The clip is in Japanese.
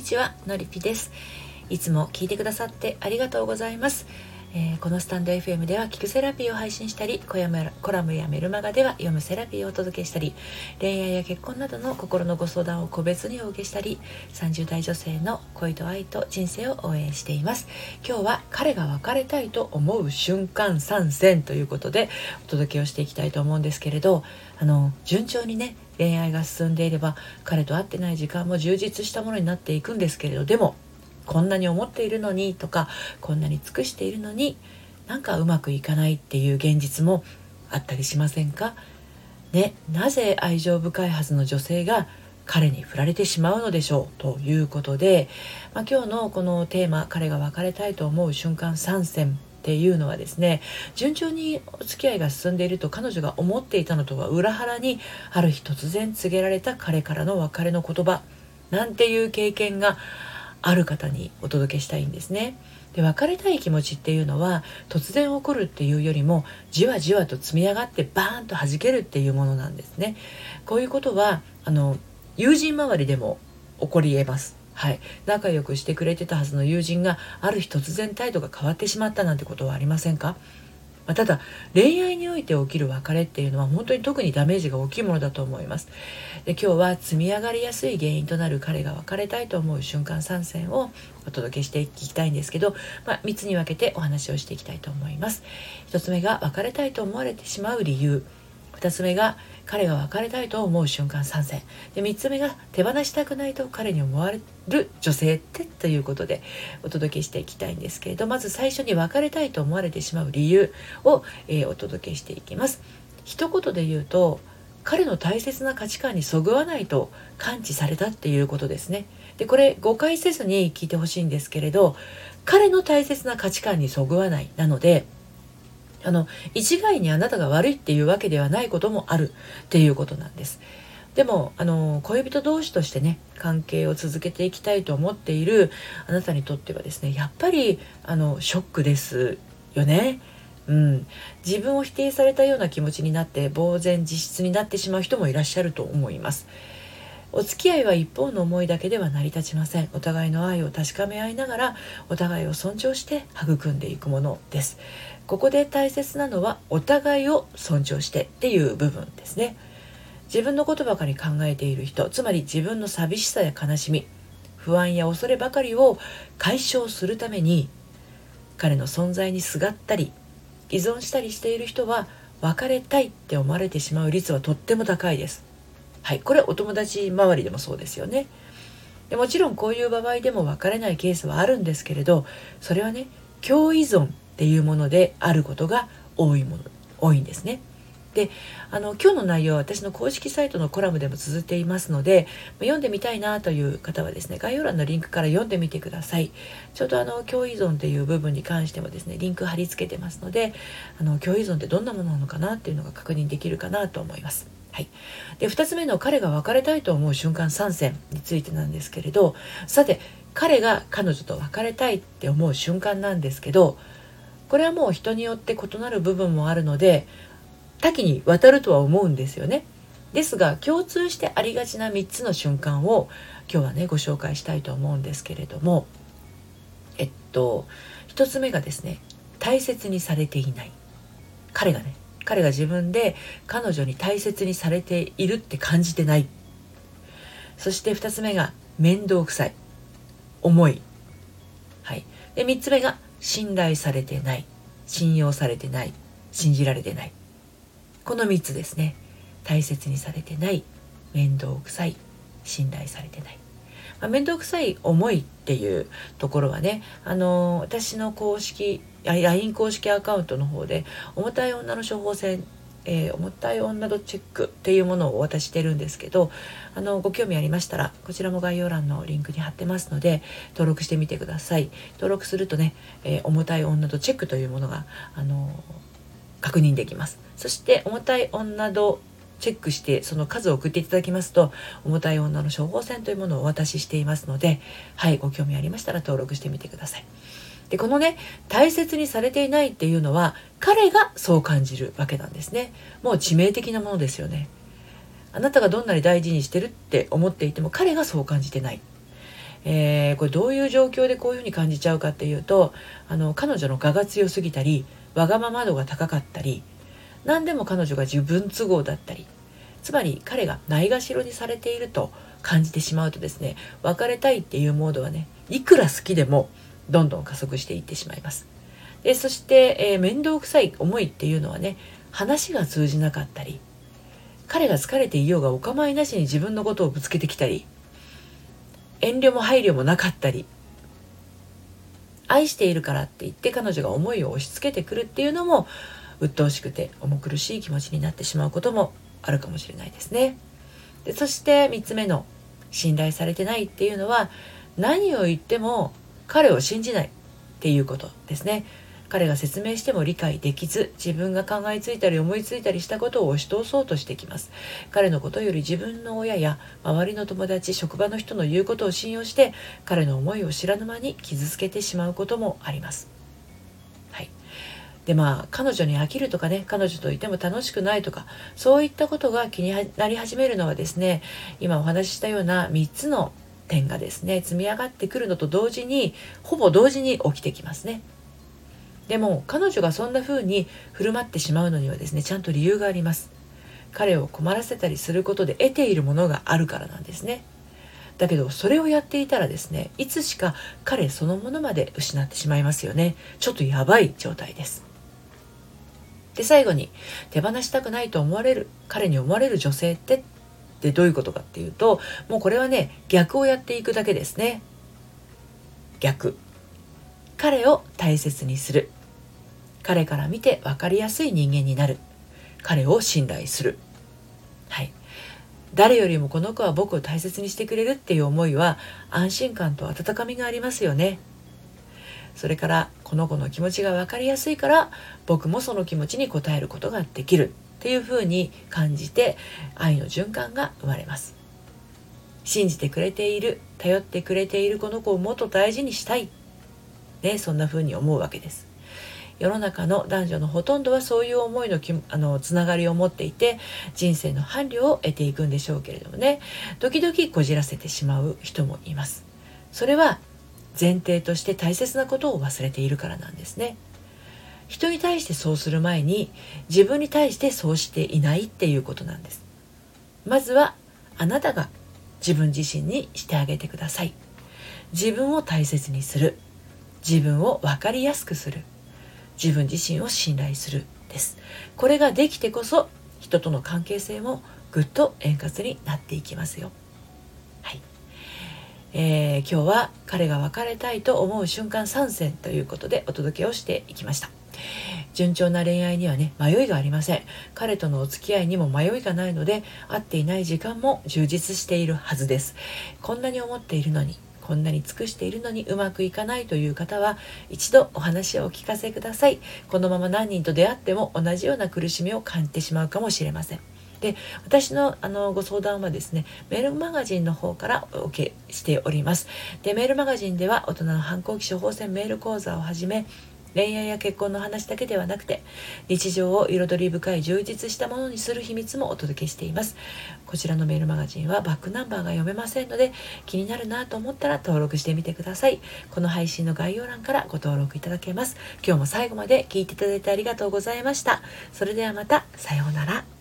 にちはのりぴです。いつも聞いてくださってありがとうございます。えー、このスタンド FM では聞くセラピーを配信したりコラムやメルマガでは読むセラピーをお届けしたり恋愛や結婚などの心のご相談を個別にお受けしたり30代女性の恋と愛と人生を応援しています。今日は彼が別れたいと思う瞬間参戦ということでお届けをしていきたいと思うんですけれどあの順調にね恋愛が進んでいれば彼と会ってない時間も充実したものになっていくんですけれどでもこんなに思っているのにとかこんなに尽くしているのになんかうまくいかないっていう現実もあったりしませんか？ね、なぜ愛情深いはずの女性が彼に振られてしまうのでしょうということで、まあ、今日のこのテーマ「彼が別れたいと思う瞬間参戦」っていうのはですね順調にお付き合いが進んでいると彼女が思っていたのとは裏腹にある日突然告げられた彼からの別れの言葉なんていう経験がある方にお届けしたいんですね。で別れたい気持ちっていうのは突然起こるっていうよりもじわじわと積み上がってバーンと弾けるっていうものなんですね。こういうことはあの友人周りでも起こり得ます。はい、仲良くしてくれてたはずの友人がある日突然態度が変わってしまったなんてことはありませんか？まあ、ただ恋愛において起きる別れっていうのは本当に特にダメージが大きいものだと思います。で今日は積み上がりやすい原因となる彼が別れたいと思う瞬間参戦をお届けしていきたいんですけど、まあ、3つに分けてお話をしていきたいと思います。1つ目が別れたいと思われてしまう理由。2つ目が彼が別れたいと思う瞬間参戦で3つ目が手放したくないと彼に思われる女性ってということでお届けしていきたいんですけれどまず最初に別れたいと思われてしまう理由を、えー、お届けしていきます。一言で言うと彼の大切な価値観にそぐわないと感知されたっていうことですね。でこれ誤解せずに聞いてほしいんですけれど彼の大切な価値観にそぐわない。なのであの一概にあなたが悪いっていうわけではないこともあるっていうことなんです。でもあの恋人同士としてね関係を続けていきたいと思っているあなたにとってはですねやっぱりあのショックですよね。うん、自分を否定されたような気持ちになって呆然自失になってしまう人もいらっしゃると思います。お付き合いは一方の思いだけでは成り立ちません。お互いの愛を確かめ合いながらお互いを尊重して育んでいくものです。ここで大切なのはお互いを尊重してっていう部分ですね。自分のことばかり考えている人つまり自分の寂しさや悲しみ不安や恐ればかりを解消するために彼の存在にすがったり依存したりしている人は別れたいって思われてしまう率はとっても高いです。はいこれお友達周りでもそうですよね。でもちろんこういう場合でも別れないケースはあるんですけれどそれはね共依存っていうものであることが多いもの多いんですね。であの今日の内容は私の公式サイトのコラムでも綴っていますので読んでみたいなという方はですね概要欄のリンクから読んでみてください。ちょうどあの共依存っていう部分に関してもですねリンク貼り付けてますのであの共依存ってどんなものなのかなっていうのが確認できるかなと思います。はい、で2つ目の彼が別れたいと思う瞬間参戦についてなんですけれどさて彼が彼女と別れたいって思う瞬間なんですけどこれはもう人によって異なる部分もあるので多岐にわたるとは思うんですよね。ですが共通してありがちな3つの瞬間を今日はねご紹介したいと思うんですけれどもえっと1つ目がですね大切にされていない彼がね彼が自分で彼女に大切にされているって感じてない。そして2つ目が面倒くさい。重い。はい。で3つ目が信頼されてない。信用されてない。信じられてない。この3つですね。大切にされてない。面倒くさい。信頼されてない、まあ、面倒くさい思いっていうところはねあの、私の公式 LINE 公式アカウントの方で重たい女の処方箋えー、重たい女度チェックっていうものをお渡ししてるんですけどあのご興味ありましたらこちらも概要欄のリンクに貼ってますので登録してみてください。登録するとね、えー、重たい女度チェックというものがあの確認できます。そして重たい女度チェックしてその数を送っていただきますと重たい女の処方箋というものをお渡ししていますのではいご興味ありましたら登録してみてください。でこのね大切にされていないっていうのは彼がそう感じるわけなんですね。もう致命的なものですよね。あなたがどんなに大事にしてるって思っていても彼がそう感じてない。えー、これどういう状況でこういうふうに感じちゃうかっていうとあの彼女の我が強すぎたりわがまま度が高かったり何でも彼女が自分都合だったりつまり彼がないがしろにされていると感じてしまうとですね別れたいっていうモードはねいくら好きでもどんどん加速していってしまいますでそして、えー、面倒くさい思いっていうのはね話が通じなかったり彼が疲れていようがお構いなしに自分のことをぶつけてきたり遠慮も配慮もなかったり愛しているからって言って彼女が思いを押し付けてくるっていうのも鬱陶しくて重苦しい気持ちになってしまうこともあるかもしれないですね。でそして3つ目の信頼されてないっていうのは何を言っても彼を信じないっていうことですね。彼が説明しても理解できず自分が考えついたり思いついたりしたことを押し通そうとしてきます。彼のことより自分の親や周りの友達職場の人の言うことを信用して彼の思いを知らぬ間に傷つけてしまうこともあります。はい。でまあ彼女に飽きるとかね彼女といても楽しくないとかそういったことが気になり始めるのはですね今お話ししたような3つの点がですね積み上がってくるのと同時にほぼ同時に起きてきますね。でも彼女がそんな風に振る舞ってしまうのにはですねちゃんと理由があります。彼を困らせたりすることで得ているものがあるからなんですね。だけどそれをやっていたらですねいつしか彼そのものまで失ってしまいますよね。ちょっとやばい状態です。で最後に手放したくないと思われる彼に思われる女性ってってどういうことかっていうともうこれはね逆をやっていくだけですね。逆。彼を大切にする。彼から見て分かりやすい人間になる。彼を信頼する。はい。誰よりもこの子は僕を大切にしてくれるっていう思いは安心感と温かみがありますよね。それからこの子の気持ちが分かりやすいから僕もその気持ちに応えることができる。っていうふうに感じて愛の循環が生まれます。信じてくれている頼ってくれているこの子をもっと大事にしたい。ねそんなふうに思うわけです。世の中の男女のほとんどはそういう思いのきあのつながりを持っていて人生の伴侶を得ていくんでしょうけれどもね。時々こじらせてしまう人もいます。それは前提として大切なことを忘れているからなんですね。人に対してそうする前に自分に対してそうしていないっていうことなんです。まずはあなたが自分自身にしてあげてください。自分を大切にする。自分を分かりやすくする。自分自身を信頼するです。これができてこそ人との関係性もぐっと円滑になっていきますよ。はい、えー、今日は彼が別れたいと思う瞬間参戦ということでお届けをしていきました。順調な恋愛にはね迷いがありません。彼とのお付き合いにも迷いがないので会っていない時間も充実しているはずです。こんなに思っているのにこんなに尽くしているのにうまくいかないという方は一度お話をお聞かせください。このまま何人と出会っても同じような苦しみを感じてしまうかもしれません。で私のあのご相談はですねメールマガジンの方からお受けしております。でメールマガジンでは大人の反抗期処方箋メール講座をはじめ恋愛や結婚の話だけではなくて日常を彩り深い充実したものにする秘密もお届けしています。こちらのメールマガジンはバックナンバーが読めませんので気になるなと思ったら登録してみてください。この配信の概要欄からご登録いただけます。今日も最後まで聞いていただいてありがとうございました。それではまたさようなら。